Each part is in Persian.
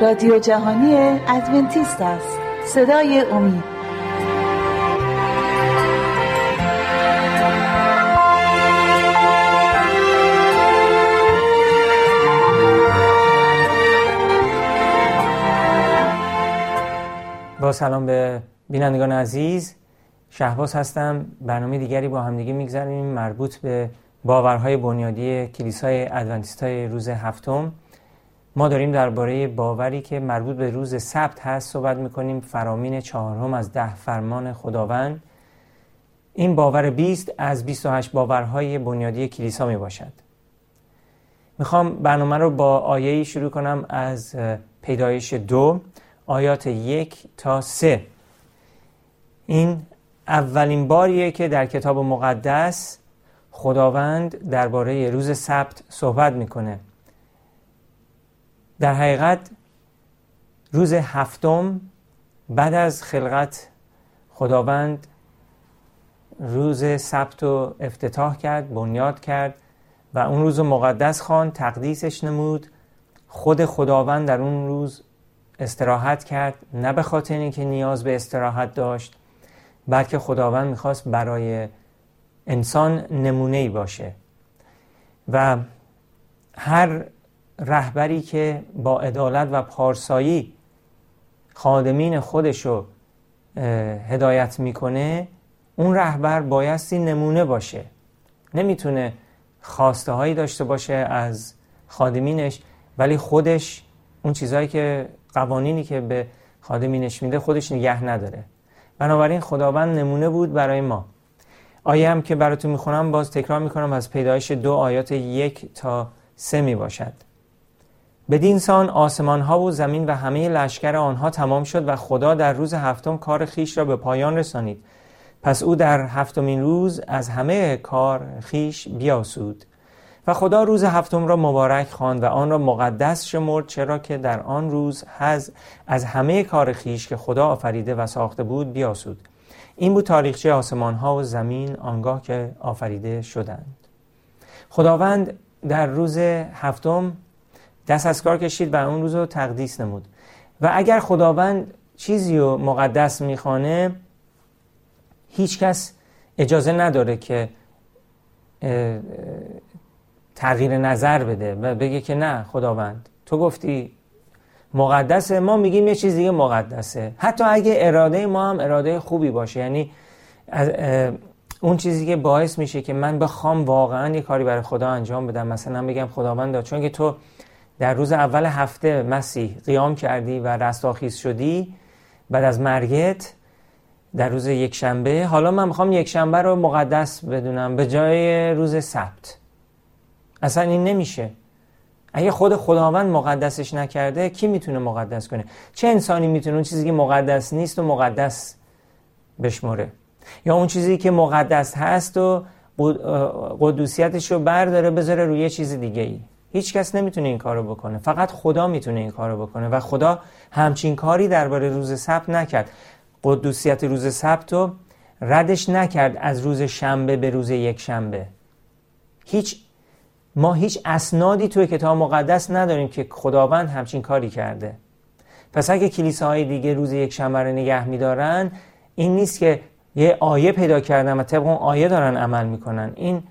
رادیو جهانی ادونتیست است. صدای امید. با سلام به بینندگان عزیز. شهباز هستم. برنامه دیگری با همدیگه می‌گذاریم مربوط به باورهای بنیادی کلیسای ادونتیست های روز هفتم. ما داریم درباره باوری که مربوط به روز سبت هست صحبت می‌کنیم. فرامین چهارم از ده فرمان خداوند. این باور 20 از 28 باورهای بنیادی کلیسا می باشد می‌خوام برنامه رو با آیه شروع کنم از پیدایش دو آیات یک تا سه. این اولین باریه که در کتاب مقدس خداوند درباره روز سبت صحبت می‌کنه. در حقیقت روز هفتم بعد از خلقت خداوند روز سبت رو افتتاح کرد بنیاد کرد و اون روز مقدس خوان تقدیسش نمود. خود خداوند در اون روز استراحت کرد نه به خاطر اینکه نیاز به استراحت داشت بلکه خداوند می‌خواست برای انسان نمونه ای باشه. و هر رهبری که با عدالت و پارسایی خادمین خودشو هدایت می‌کنه اون رهبر بایستی نمونه باشه. نمی‌تونه خواسته هایی داشته باشه از خادمینش ولی خودش اون چیزهایی که قوانینی که به خادمینش میده خودش نگه نداره. بنابراین خداوند نمونه بود برای ما. آیه هم که براتون می‌خونم باز تکرار می‌کنم از پیدایش دو آیات یک تا سه می باشد بدین سان آسمان ها و زمین و همه لشکر آنها تمام شد و خدا در روز هفتم کار خیش را به پایان رسانید. پس او در هفتمین روز از همه کار خیش بیاسود و خدا روز هفتم را مبارک خواند و آن را مقدس شمرد چرا که در آن روز هز از همه کار خیش که خدا آفریده و ساخته بود بیاسود. این بود تاریخچه آسمان ها و زمین آنگاه که آفریده شدند. خداوند در روز هفتم دست از کار کشید و اون روز رو تقدیس نمود. و اگر خداوند چیزی رو مقدس می‌خوانه هیچ کس اجازه نداره که تغییر نظر بده و بگه که نه خداوند تو گفتی مقدسه ما میگیم یه چیز دیگه مقدسه. حتی اگه اراده ما هم اراده خوبی باشه یعنی اون چیزی که باعث میشه که من بخوام واقعا یه کاری برای خدا انجام بدم مثلا بگم خداوند چون که تو در روز اول هفته مسیح قیام کردی و رستاخیز شدی بعد از مرگت در روز یک شنبه حالا من می‌خوام یک شنبه رو مقدس بدونم به جای روز سبت. اصلا این نمیشه. اگه خود خداوند مقدسش نکرده کی می‌تونه مقدس کنه؟ چه انسانی می‌تونه اون چیزی که مقدس نیست و مقدس بشمره یا اون چیزی که مقدس هست و قدوسیتش رو برداره بذاره روی چیز دیگه ای هیچ کس نمی‌تونه این کارو بکنه. فقط خدا می‌تونه این کارو بکنه و خدا همچین کاری درباره روز سبت نکرد. قدوسیت روز سبت رو ردش نکرد از روز شنبه به روز یک شنبه. هیچ ما هیچ اسنادی توی کتاب مقدس نداریم که خداوند همچین کاری کرده. پس اگه کلیساهای دیگه روز یک شنبه رو نگه میدارن این نیست که یه آیه پیدا کردن و طبق اون آیه دارن عمل می‌کنن. این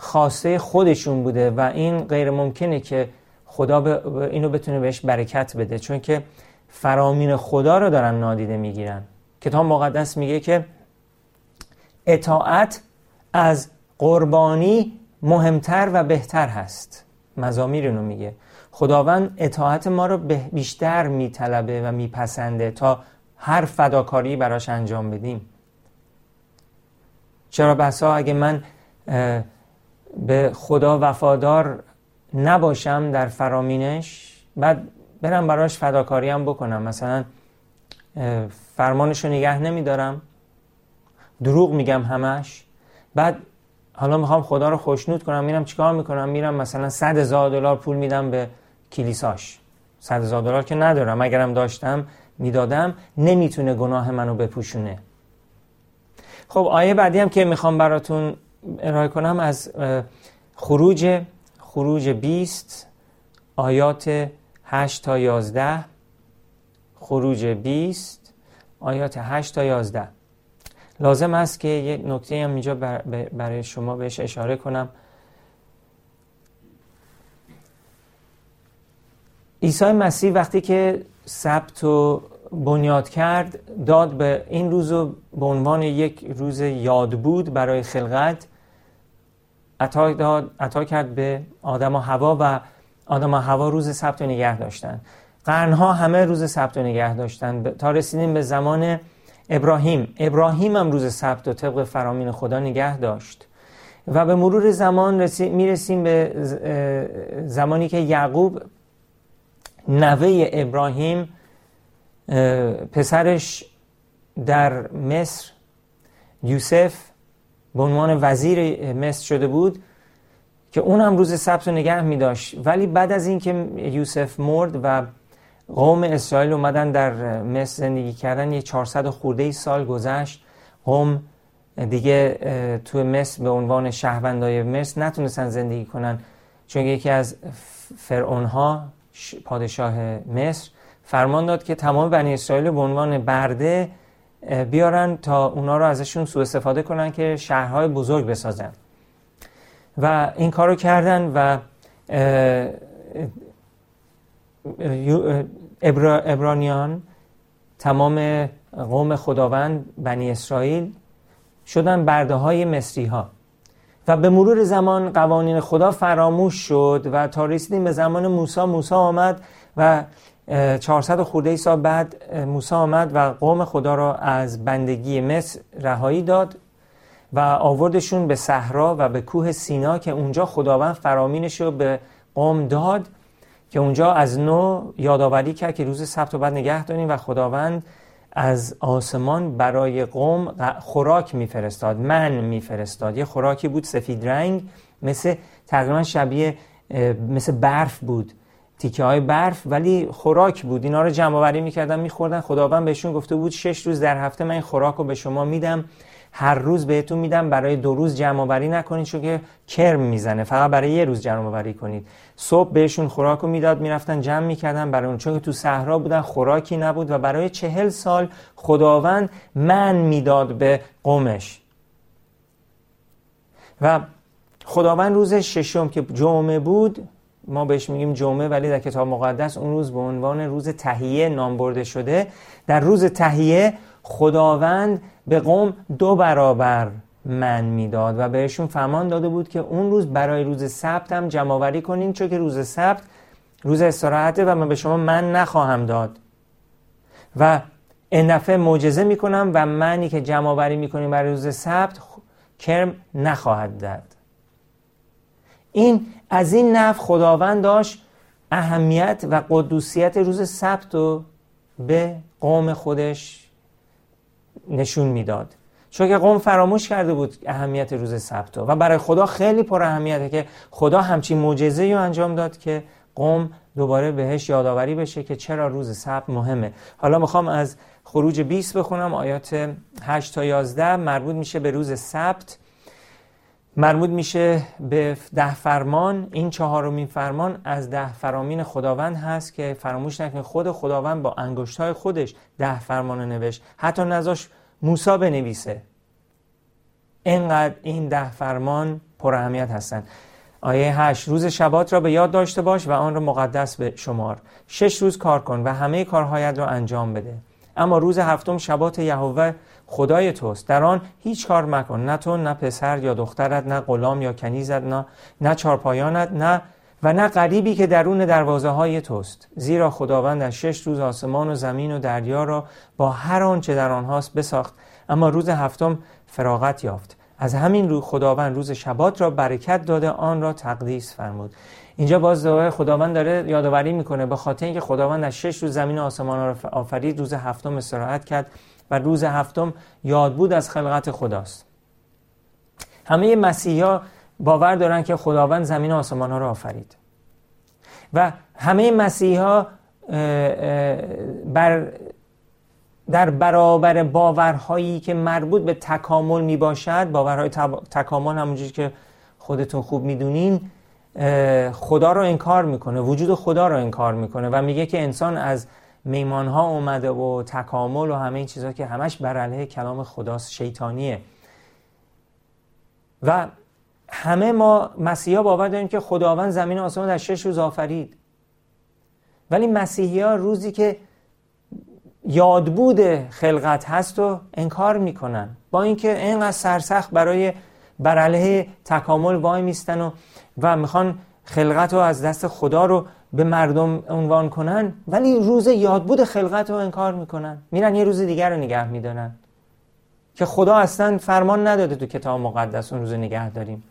خواسته خودشون بوده و این غیر ممکنه که خدا اینو بتونه بهش برکت بده. چون که فرامین خدا رو دارن نادیده می‌گیرن. کتاب مقدس میگه که اطاعت از قربانی مهمتر و بهتر هست. مزامیر اینو میگه. خداوند اطاعت ما رو بیشتر میطلبه و میپسنده تا هر فداکاری براش انجام بدیم. چرا بسا اگه من به خدا وفادار نباشم در فرامینش بعد برم براش فداکاری هم بکنم. مثلا فرمانش رو نگه نمیدارم. دروغ میگم همش. بعد حالا می‌خوام خدا رو خوشنود کنم میرم چیکار می‌کنم؟ میرم مثلا صد هزار دلار پول میدم به کلیساش. صد هزار دلار که ندارم. اگرم داشتم می‌دادم نمی‌تونه گناه منو بپوشونه. خب آیه بعدی هم که می‌خوام براتون ارائه کنم از خروج خروج 20 آیات 8 تا 11 خروج 20 آیات 8 تا 11 لازم است که یک نکته هم اینجا برای شما بهش اشاره کنم. عیسی مسیح وقتی که سبت و بنیاد کرد داد به این روز به عنوان یک روز یاد بود برای خلقت عطا, داد، عطا کرد به آدم و هوا و آدم و هوا روز سبت و نگه داشتن. قرنها همه روز سبت و نگه داشتن. تا رسیدیم به زمان ابراهیم. ابراهیم هم روز سبت و طبق فرامین خدا نگه داشت. و به مرور زمان می‌رسیم به زمانی که یعقوب نوه ابراهیم پسرش در مصر یوسف به عنوان وزیر مصر شده بود که اون هم روز سبت رو نگه می داشت ولی بعد از اینکه یوسف مرد و قوم اسرائیل اومدن در مصر زندگی کردن یه 400 خورده سال گذشت. قوم دیگه تو مصر به عنوان شهروندای مصر نتونستن زندگی کنن. چون یکی از فرعون ها پادشاه مصر فرمان داد که تمام بنی اسرائیل به عنوان برده بیارن تا اونا رو ازشون سوء استفاده کنن که شهرهای بزرگ بسازن. و این کارو کردن و ابرانیان تمام قوم خداوند بنی اسرائیل شدن برده های مصری ها و به مرور زمان قوانین خدا فراموش شد و تا رسیدیم به زمان موسی موسی آمد و 400 خورده سال بعد موسی آمد و قوم خدا را از بندگی مصر رهایی داد و آوردشون به صحرا و به کوه سینا که اونجا خداوند فرامینش رو به قوم داد که اونجا از نو یادآوری کرد که روز سبت رو بعد نگه داریم و خداوند از آسمان برای قوم خوراک میفرستاد من میفرستاد. یه خوراکی بود سفید رنگ مثل تقریبا شبیه مثل برف بود. تیکه های برف ولی خوراک بود. اینا رو جمع آوری می‌کردن میخوردن. خداوند بهشون گفته بود شش روز در هفته من این خوراک رو به شما میدم. هر روز بهتون میدم. برای دو روز جمع آوری نکنید چون که کرم می‌زنه. فقط برای یه روز جمع آوری کنید. صبح بهشون خوراک رو می‌داد می‌رفتن جمع می‌کردن برای اون. چون که تو صحرا بودن خوراکی نبود و برای چهل سال خداوند من می‌داد به قومش. و خداوند روز ششم که جمعه بود ما بهش میگیم جمعه ولی در کتاب مقدس اون روز به عنوان روز تهیه نام برده شده. در روز تهیه خداوند به قوم دو برابر من می‌داد و بهشون فرمان داده بود که اون روز برای روز سبت هم جمع آوری کنین چون که روز سبت روز استراحته و من به شما من نخواهم داد. و این دفعه معجزه می‌کنم و منی که جمع آوری می‌کنیم برای روز سبت کرم نخواهد داد. این از این نف خداوند داشت اهمیت و قدوسیت روز سبت رو به قوم خودش نشون می‌داد. چون که قوم فراموش کرده بود اهمیت روز سبت و برای خدا خیلی پر اهمیته که خدا همچین معجزه رو انجام داد که قوم دوباره بهش یادآوری بشه که چرا روز سبت مهمه. حالا می‌خوام از خروج 20 بخونم. آیات 8 تا 11 مربوط میشه به روز سبت. مربوط میشه به ده فرمان. این چهارمین فرمان از ده فرامین خداوند هست که فراموش نکنید خود خداوند با انگشت خودش ده فرمان نوشت. حتی نذاش موسا بنویسه. اینقدر این ده فرمان پر اهمیت هستند آیه هشت روز شبات را به یاد داشته باش و آن را مقدس به شمار. شش روز کار کن و همه کارهایت را انجام بده. اما روز هفتم شبات یهوه خدای توست. در آن هیچ کار مکن. نه تو نه پسر یا دخترت نه غلام یا کنیزت نه نه چارپایانت نه و نه غریبی که درون دروازه های توست. زیرا خداوند از شش روز آسمان و زمین و دریا را با هر آنچه در آنهاست بساخت. اما روز هفتم فراغت یافت. از همین رو خداوند روز شبات را برکت داده آن را تقدیس فرمود. اینجا باز خداوند داره یادآوری می‌کنه به خاطر اینکه خداوند از شش روز زمین آسمان را آفرید روز هفتم استراحت کرد و روز هفتم یاد بود از خلقت خداست. همه مسیحا باور دارن که خداوند زمین آسمان ها را آفرید. و همه مسیحا بر در برابر باورهایی که مربوط به تکامل می باشد باورهای تکامل همونجوری که خودتون خوب می‌دونین خدا رو انکار می‌کنه وجود خدا رو انکار می‌کنه و میگه که انسان از میمان ها اومده و تکامل و همه این چیزها که همش بر علیه کلام خداست شیطانیه. و همه ما مسیحا باور داریم که خداوند زمین و آسمان در شش روز آفرید. ولی مسیحی ها روزی که یادبود خلقت هست و انکار می‌کنن. با اینکه اینقدر سرسخت برای بر علیه تکامل وای میستن و و می‌خوان خلقت رو از دست خدا رو به مردم عنوان کنن ولی روز یادبود خلقت رو انکار می‌کنن. میرن یه روز دیگر رو نگه میدارن. که خدا اصلا فرمان نداده تو کتاب مقدس اون روز نگه داریم.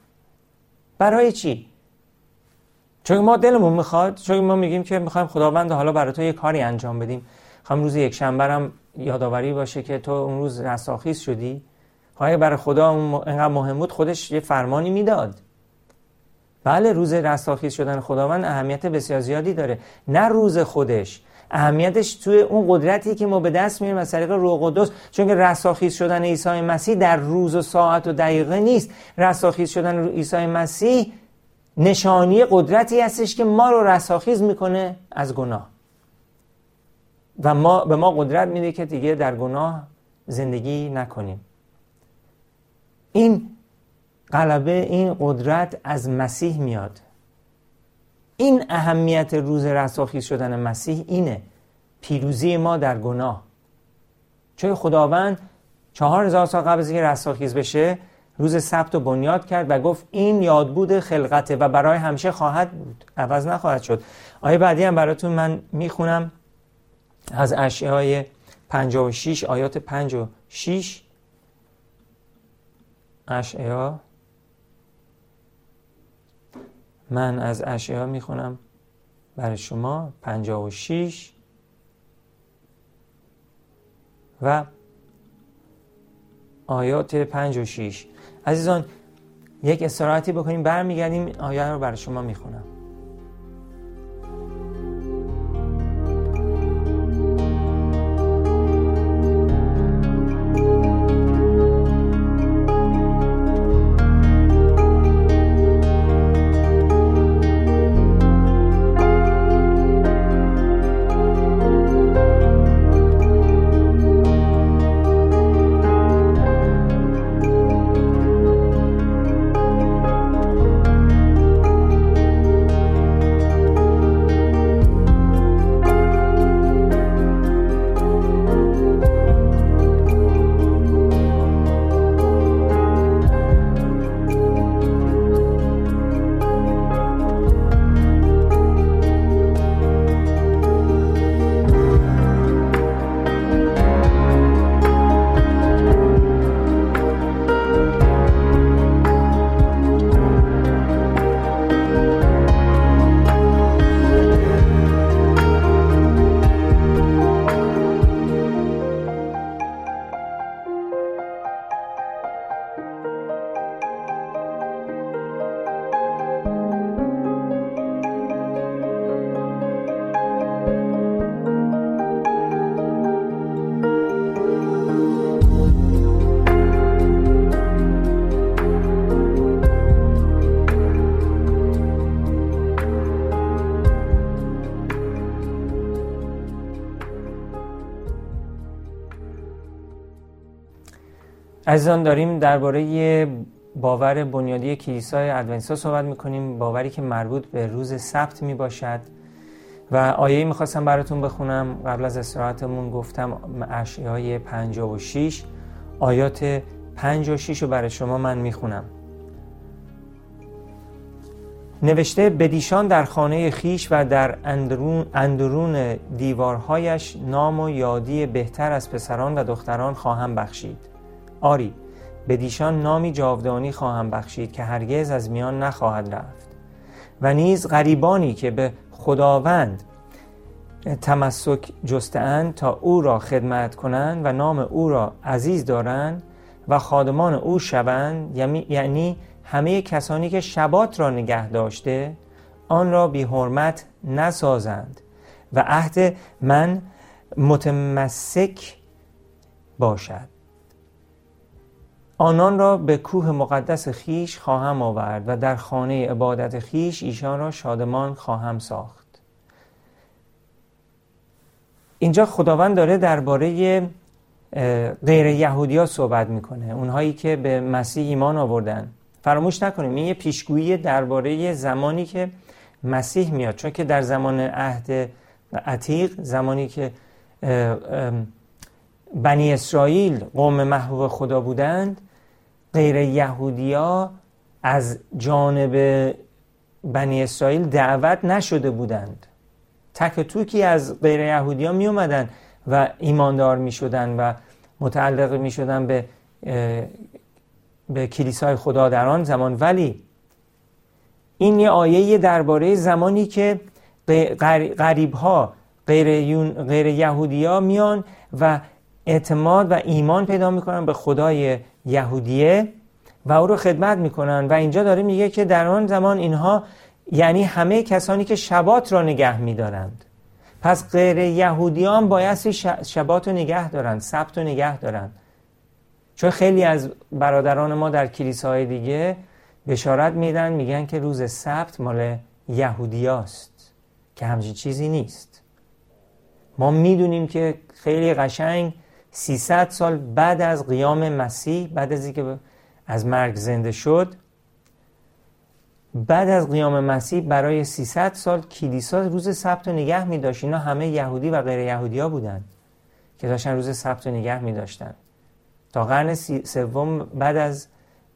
برای چی؟ چون ما دلمون می‌خواد چون ما میگیم که می‌خوایم خداوند حالا برای تو یه کاری انجام بدیم. خواهم روز یک شنبه هم یادآوری باشه که تو اون روز رساخیز شدی. خواهی برای خدا اون انقدر مهم خودش یه فرمانی می‌داد. بله روز رستاخیز شدن خداوند اهمیت بسیار زیادی داره. نه روز خودش. اهمیتش توی اون قدرتی که ما به دست میاریم از طریق روح قدس چون که رستاخیز شدن عیسی مسیح در روز و ساعت و دقیقه نیست. رستاخیز شدن عیسی مسیح نشانی قدرتی هستش که ما رو رستاخیز می‌کنه از گناه. و ما به ما قدرت میده که دیگه در گناه زندگی نکنیم. این غلبه این قدرت از مسیح میاد. این اهمیت روز رستاخیز شدن مسیح اینه. پیروزی ما در گناه. چون خداوند چهار هزار سال قبل از اینکه رستاخیز بشه روز سبت و بنیاد کرد و گفت این یادبود خلقته و برای همیشه خواهد بود. عوض نخواهد شد. آیه بعدی هم براتون من می‌خونم. از اشعای 56 آیات 56 اشعیا من از اشعیا می‌خونم. برای شما 56 و آیات 5 و 6 عزیزان یک استراحتی بکنیم برمیگردیم. آیه رو برای شما می‌خونم. عزیزان داریم درباره باور بنیادی کلیسای ادونتیستا صحبت می‌کنیم باوری که مربوط به روز سبت می باشد و آیه می‌خواستم براتون بخونم. قبل از استراحتمون گفتم اشعای 56 آیات 5 و 6 رو برای شما من می‌خونم. نوشته بدیشان در خانه خیش و در اندرون, اندرون دیوارهایش نام و یادی بهتر از پسران و دختران خواهم بخشید. آری به دیشان نامی جاودانی خواهم بخشید که هرگز از میان نخواهد رفت. و نیز غریبانی که به خداوند تمسک جستند تا او را خدمت کنند و نام او را عزیز دارند و خادمان او شوند یعنی-, همه کسانی که شبات را نگه داشته آن را بی حرمت نسازند. و عهد من متمسک باشد. آنان را به کوه مقدس خیش خواهم آورد و در خانه عبادت خیش ایشان را شادمان خواهم ساخت. اینجا خداوند داره درباره غیر یهودی ها صحبت می‌کنه اونهایی که به مسیح ایمان آوردن. فراموش نکنیم این یه پیشگویی درباره زمانی که مسیح میاد چون که در زمان عهد عتیق زمانی که بنی اسرائیل قوم محبوب خدا بودند غیر یهودیا از جانب بنی اسرائیل دعوت نشده بودند. تک توکی از غیر یهودی ها می اومدن و ایماندار می شدن و متعلق می شدن به به کلیسای خدا در آن زمان. ولی این یه آیه درباره زمانی که غریب ها غیر, غیر یهودی ها میان و اعتماد و ایمان پیدا می‌کنن به خدای یهودیه و او رو خدمت می‌کنن و اینجا داره میگه که در آن زمان اینها یعنی همه کسانی که شبات را نگه میدارند. پس غیر یهودیان بایستی شبات رو نگه دارند سبت رو نگه دارند. چون خیلی از برادران ما در کلیساهای دیگه بشارت میدن میگن که روز سبت مال یهودیاست که همچین چیزی نیست. ما می‌دونیم که خیلی قشنگ 300 سال بعد از قیام مسیح بعد از اینکه از مرگ زنده شد بعد از قیام مسیح برای 300 سال کلیسا روز سبت رو نگه می داشت. اینا همه یهودی و غیر یهودی ها بودن که داشتن روز سبت رو نگه می داشتن. تا قرن سوم بعد از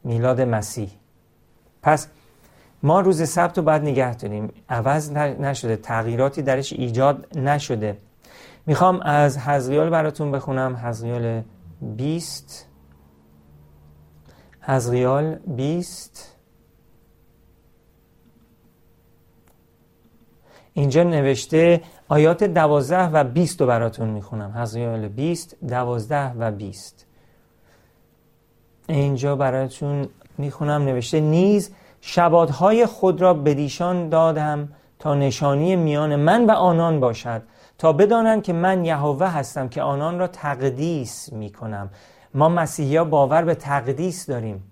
میلاد مسیح. پس ما روز سبت رو باید نگه داریم. عوض نشده تغییراتی درش ایجاد نشده. می‌خوام از حزقیال براتون بخونم. حزقیال 20 حزقیال 20 اینجا نوشته آیات دوازده و بیست رو براتون می‌خونم. حزقیال بیست دوازده و بیست. اینجا براتون می‌خونم. نوشته نیز شبادهای خود را بدیشان دادم تا نشانی میان من و آنان باشد. تا بدانند که من یهوه هستم که آنان را تقدیس می‌کنم. ما مسیحی باور به تقدیس داریم.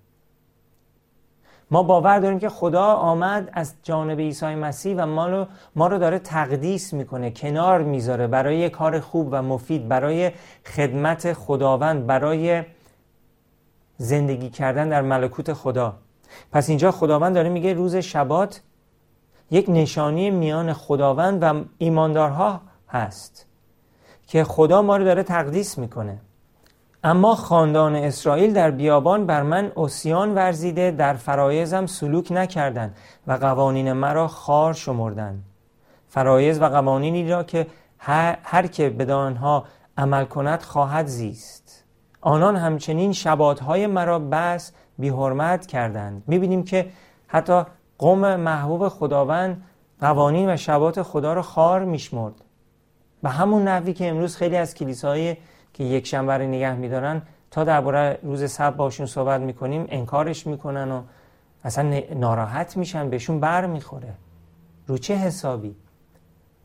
ما باور داریم که خدا آمد از جانب عیسی مسیح و ما رو, ما رو داره تقدیس می‌کنه کنار می‌ذاره برای کار خوب و مفید برای خدمت خداوند برای زندگی کردن در ملکوت خدا. پس اینجا خداوند داره میگه روز شبات یک نشانی میان خداوند و ایماندارها هست که خدا ما رو داره تقدیس می‌کنه. اما خاندان اسرائیل در بیابان بر من اسیان ورزیده در فرایزم سلوک نکردند و قوانین مرا خار شمردند فرایز و قوانینی را که هر, که به آنها عمل کند خواهد زیست. آنان همچنین شباتهای مرا بس بیحرمت کردند. می‌بینیم که حتی قوم محبوب خداوند قوانین و شبات خدا را خار میشمرد. به همون نحوی که امروز خیلی از کلیساهای که یک شنبه رو نگه میدارن تا درباره روز سب باشون صحبت می‌کنیم انکارش می‌کنن و اصلا ناراحت میشن بهشون بر می‌خوره. رو چه حسابی؟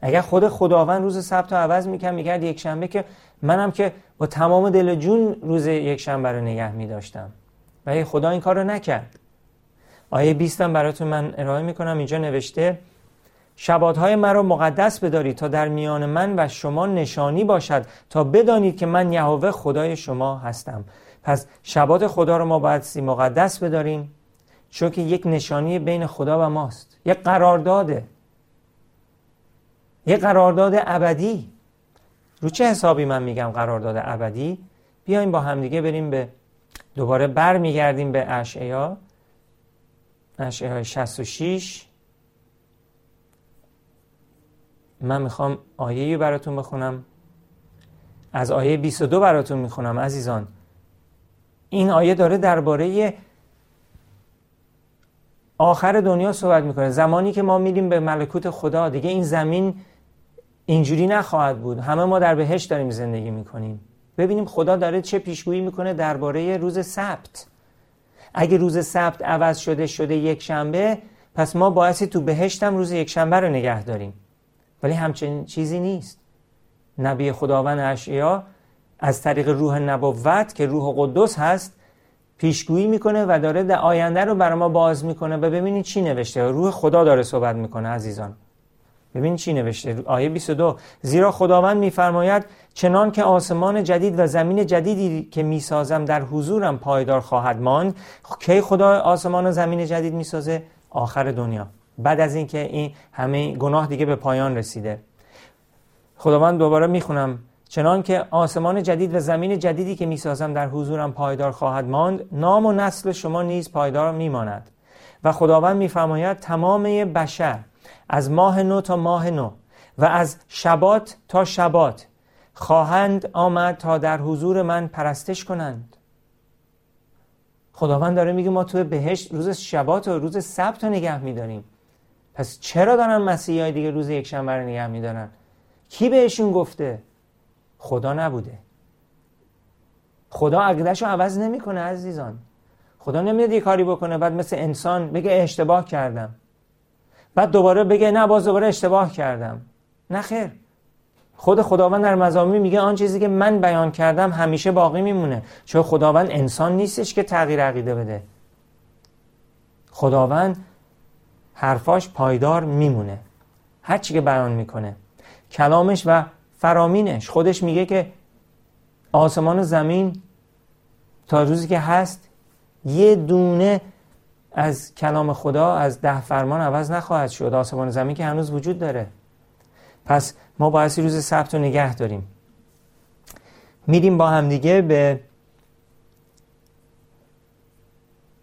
اگر خود خداوند روز سبت رو عوض میکن می‌کرد یک شنبه که منم که با تمام دل جون روز یک شنبه رو نگه میداشتم. ولی خدا این کار رو نکرد. آیه 20 براتون من ارائه می‌کنم. اینجا نوشته شبادهای مرا مقدس بدارید تا در میان من و شما نشانی باشد تا بدانید که من یهوه خدای شما هستم. پس شبات خدا رو ما باید سی مقدس بداریم چون که یک نشانی بین خدا و ماست. یک قرارداده یک قرارداد ابدی. رو چه حسابی من میگم قرارداد ابدی؟ بیایم با همدیگه بریم به دوباره بر میگردیم به اشعیا. اشعیا 66 من می‌خوام آیه براتون بخونم. از آیه 22 براتون می‌خونم عزیزان. این آیه داره درباره آخر دنیا صحبت می‌کنه. زمانی که ما میریم به ملکوت خدا دیگه این زمین اینجوری نخواهد بود. همه ما در بهشت داریم زندگی می‌کنیم. ببینیم خدا داره چه پیشگویی می‌کنه درباره روز سبت. اگه روز سبت عوض شده شده یک شنبه پس ما باعثی تو بهشتم روز یک شنبه رو نگه داریم. ولی همچنین چیزی نیست. نبی خداوند اشعیا از طریق روح نبوت که روح قدس هست پیشگویی می‌کنه و داره در آینده رو برای ما باز می‌کنه. و ببینید چی نوشته؟ روح خدا داره صحبت می‌کنه عزیزان. ببینید چی نوشته؟ آیه 22 زیرا خداوند میفرماید چنان که آسمان جدید و زمین جدیدی که می‌سازم در حضورم پایدار خواهد ماند کی خدا آسمان و زمین جدید می‌سازه؟ آخر دنیا. بعد از اینکه این همه گناه دیگه به پایان رسیده. خداوند دوباره می‌خونم. چنان که آسمان جدید و زمین جدیدی که می‌سازم در حضورم پایدار خواهد ماند نام و نسل شما نیز پایدار میماند. و خداوند میفرماید تمام بشر از ماه نو تا ماه نو و از شبات تا شبات خواهند آمد تا در حضور من پرستش کنند. خداوند داره میگه ما تو بهشت روز شبات و روز سبت رو نگه میداریم. پس چرا دارن مسیحی های دیگه روز یک شنبه رو نگه میدارن؟ کی بهشون گفته؟ خدا نبوده. خدا عقیدش رو عوض نمی‌کنه عزیزان. خدا نمیاد یه کاری بکنه بعد مثل انسان بگه اشتباه کردم. بعد دوباره بگه نه باز دوباره اشتباه کردم. نه خیر. خود خداوند در مزامی میگه آن چیزی که من بیان کردم همیشه باقی میمونه. چون خداوند انسان نیستش که تغییر عقیده بده. خداوند حرفاش پایدار میمونه. هر چی که بیان می‌کنه. کلامش و فرامینش. خودش میگه که آسمان و زمین تا روزی که هست یه دونه از کلام خدا از ده فرمان عوض نخواهد شد. آسمان و زمین که هنوز وجود داره. پس ما باید روز سبت رو نگه داریم. میریم با همدیگه به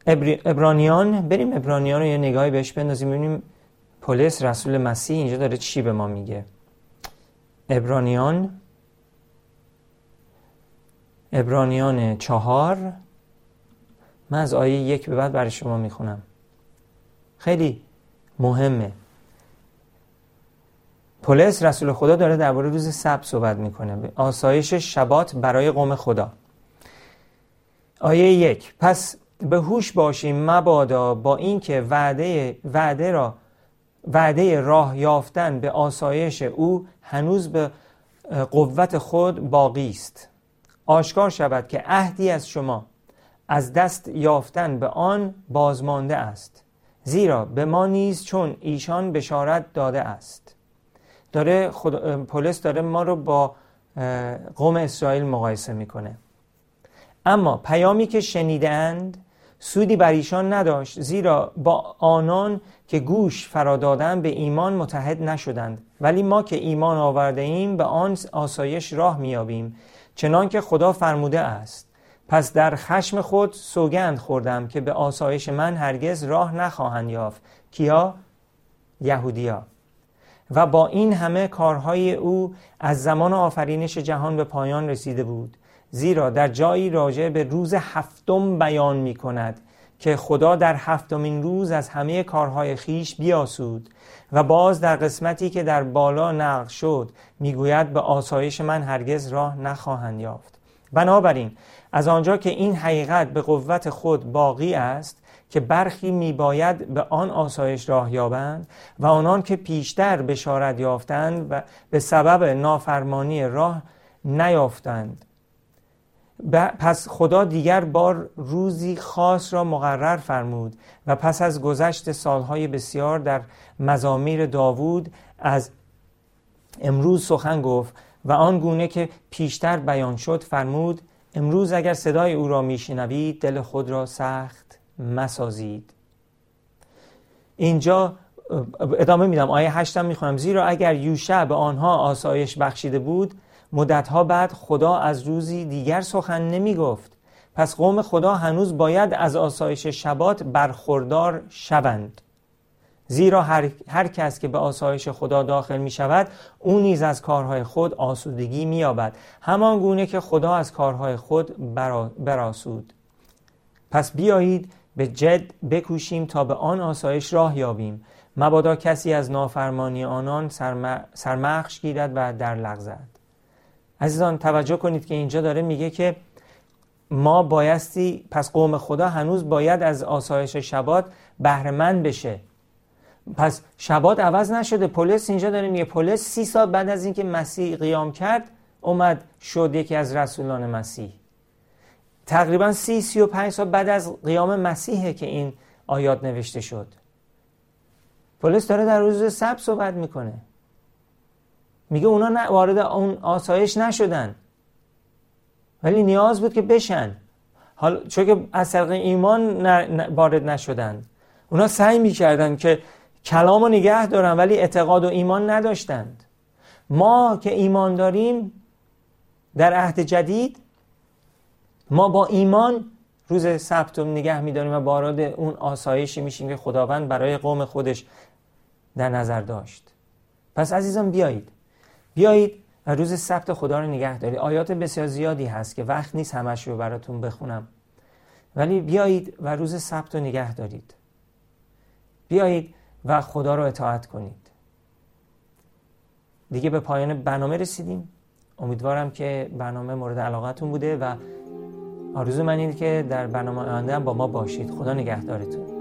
ابرانیان بریم ابرانیان رو یه نگاهی بهش بندازیم ببینیم پولس رسول مسیح اینجا داره چی به ما میگه. ابرانیان ابرانیان چهار. من از آیه یک به بعد برای شما می‌خونم. خیلی مهمه. پولس رسول خدا داره درباره روز سبت صحبت می‌کنه. آسایش شبات برای قوم خدا. آیه یک. پس به هوش باشیم مبادا با اینکه وعده وعده را وعده راه یافتن به آسایش او هنوز به قوت خود باقی است. آشکار شود که عهدی از شما از دست یافتن به آن بازمانده است زیرا به ما نیز چون ایشان بشارت داده است. داره خود... پولس داره ما رو با قوم اسرائیل مقایسه می‌کنه. اما پیامی که شنیدند سودی بر ایشان نداشت زیرا با آنان که گوش فرادادن به ایمان متحد نشدند. ولی ما که ایمان آورده ایم به آن آسایش راه میابیم چنان که خدا فرموده است. پس در خشم خود سوگند خوردم که به آسایش من هرگز راه نخواهند یافت. کیا؟ یهودیا. و با این همه کارهای او از زمان آفرینش جهان به پایان رسیده بود. زیرا در جایی راجع به روز هفتم بیان می کند که خدا در هفتمین روز از همه کارهای خیش بیاسود و باز در قسمتی که در بالا نقل شد می‌گوید به آسایش من هرگز راه نخواهند یافت. بنابراین از آنجا که این حقیقت به قوت خود باقی است که برخی میباید به آن آسایش راه یابند و آنان که پیشتر بشارت یافتند و به سبب نافرمانی راه نیافتند. پس خدا دیگر بار روزی خاص را مقرر فرمود و پس از گذشت سالهای بسیار در مزامیر داوود از امروز سخن گفت و آن گونه که پیشتر بیان شد فرمود امروز اگر صدای او را میشنوید دل خود را سخت مسازید. اینجا ادامه میدم. آیه هشتم می‌خونم. زیرا اگر یوشع به آنها آسایش بخشیده بود مدتها بعد خدا از روزی دیگر سخن نمی گفت پس قوم خدا هنوز باید از آسایش شبات برخوردار شوند. زیرا هر, هر کس که به آسایش خدا داخل می شود او نیز از کارهای خود آسودگی می یابد همان گونه که خدا از کارهای خود براسود پس بیایید به جد بکوشیم تا به آن آسایش راه یابیم. مبادا کسی از نافرمانی آنان سرمخش گیرد و در لغزد. عزیزان توجه کنید که اینجا داره میگه که ما بایستی پس قوم خدا هنوز باید از آسایش شبات بهرمند بشه. پس شبات عوض نشده. پولس اینجا داره میگه پولس سی سال بعد از اینکه مسیح قیام کرد اومد شد یکی از رسولان مسیح. تقریبا سی سی و پنج سال بعد از قیام مسیحه که این آیات نوشته شد. پولس داره در روز سب صحبت می‌کنه. میگه اونا وارد اون آسایش نشدن. ولی نیاز بود که بشن. حال چون که از طریق ایمان وارد نشدند اونا سعی می‌کردن که کلام رو نگه دارن ولی اعتقاد و ایمان نداشتند. ما که ایمان داریم در عهد جدید ما با ایمان روز سبت رو نگه میداریم و باراد اون آسایشی میشیم که خداوند برای قوم خودش در نظر داشت. پس عزیزان بیایید. بیایید و روز سبت خدا رو نگه دارید. آیات بسیار زیادی هست که وقت نیست همش رو براتون بخونم. ولی بیایید و روز سبت رو نگه دارید. بیایید و خدا رو اطاعت کنید. دیگه به پایان برنامه رسیدیم. امیدوارم که برنامه مورد علاقتون بوده و آرزو من اینه که در برنامه آینده با ما باشید. خدا نگهدارتون.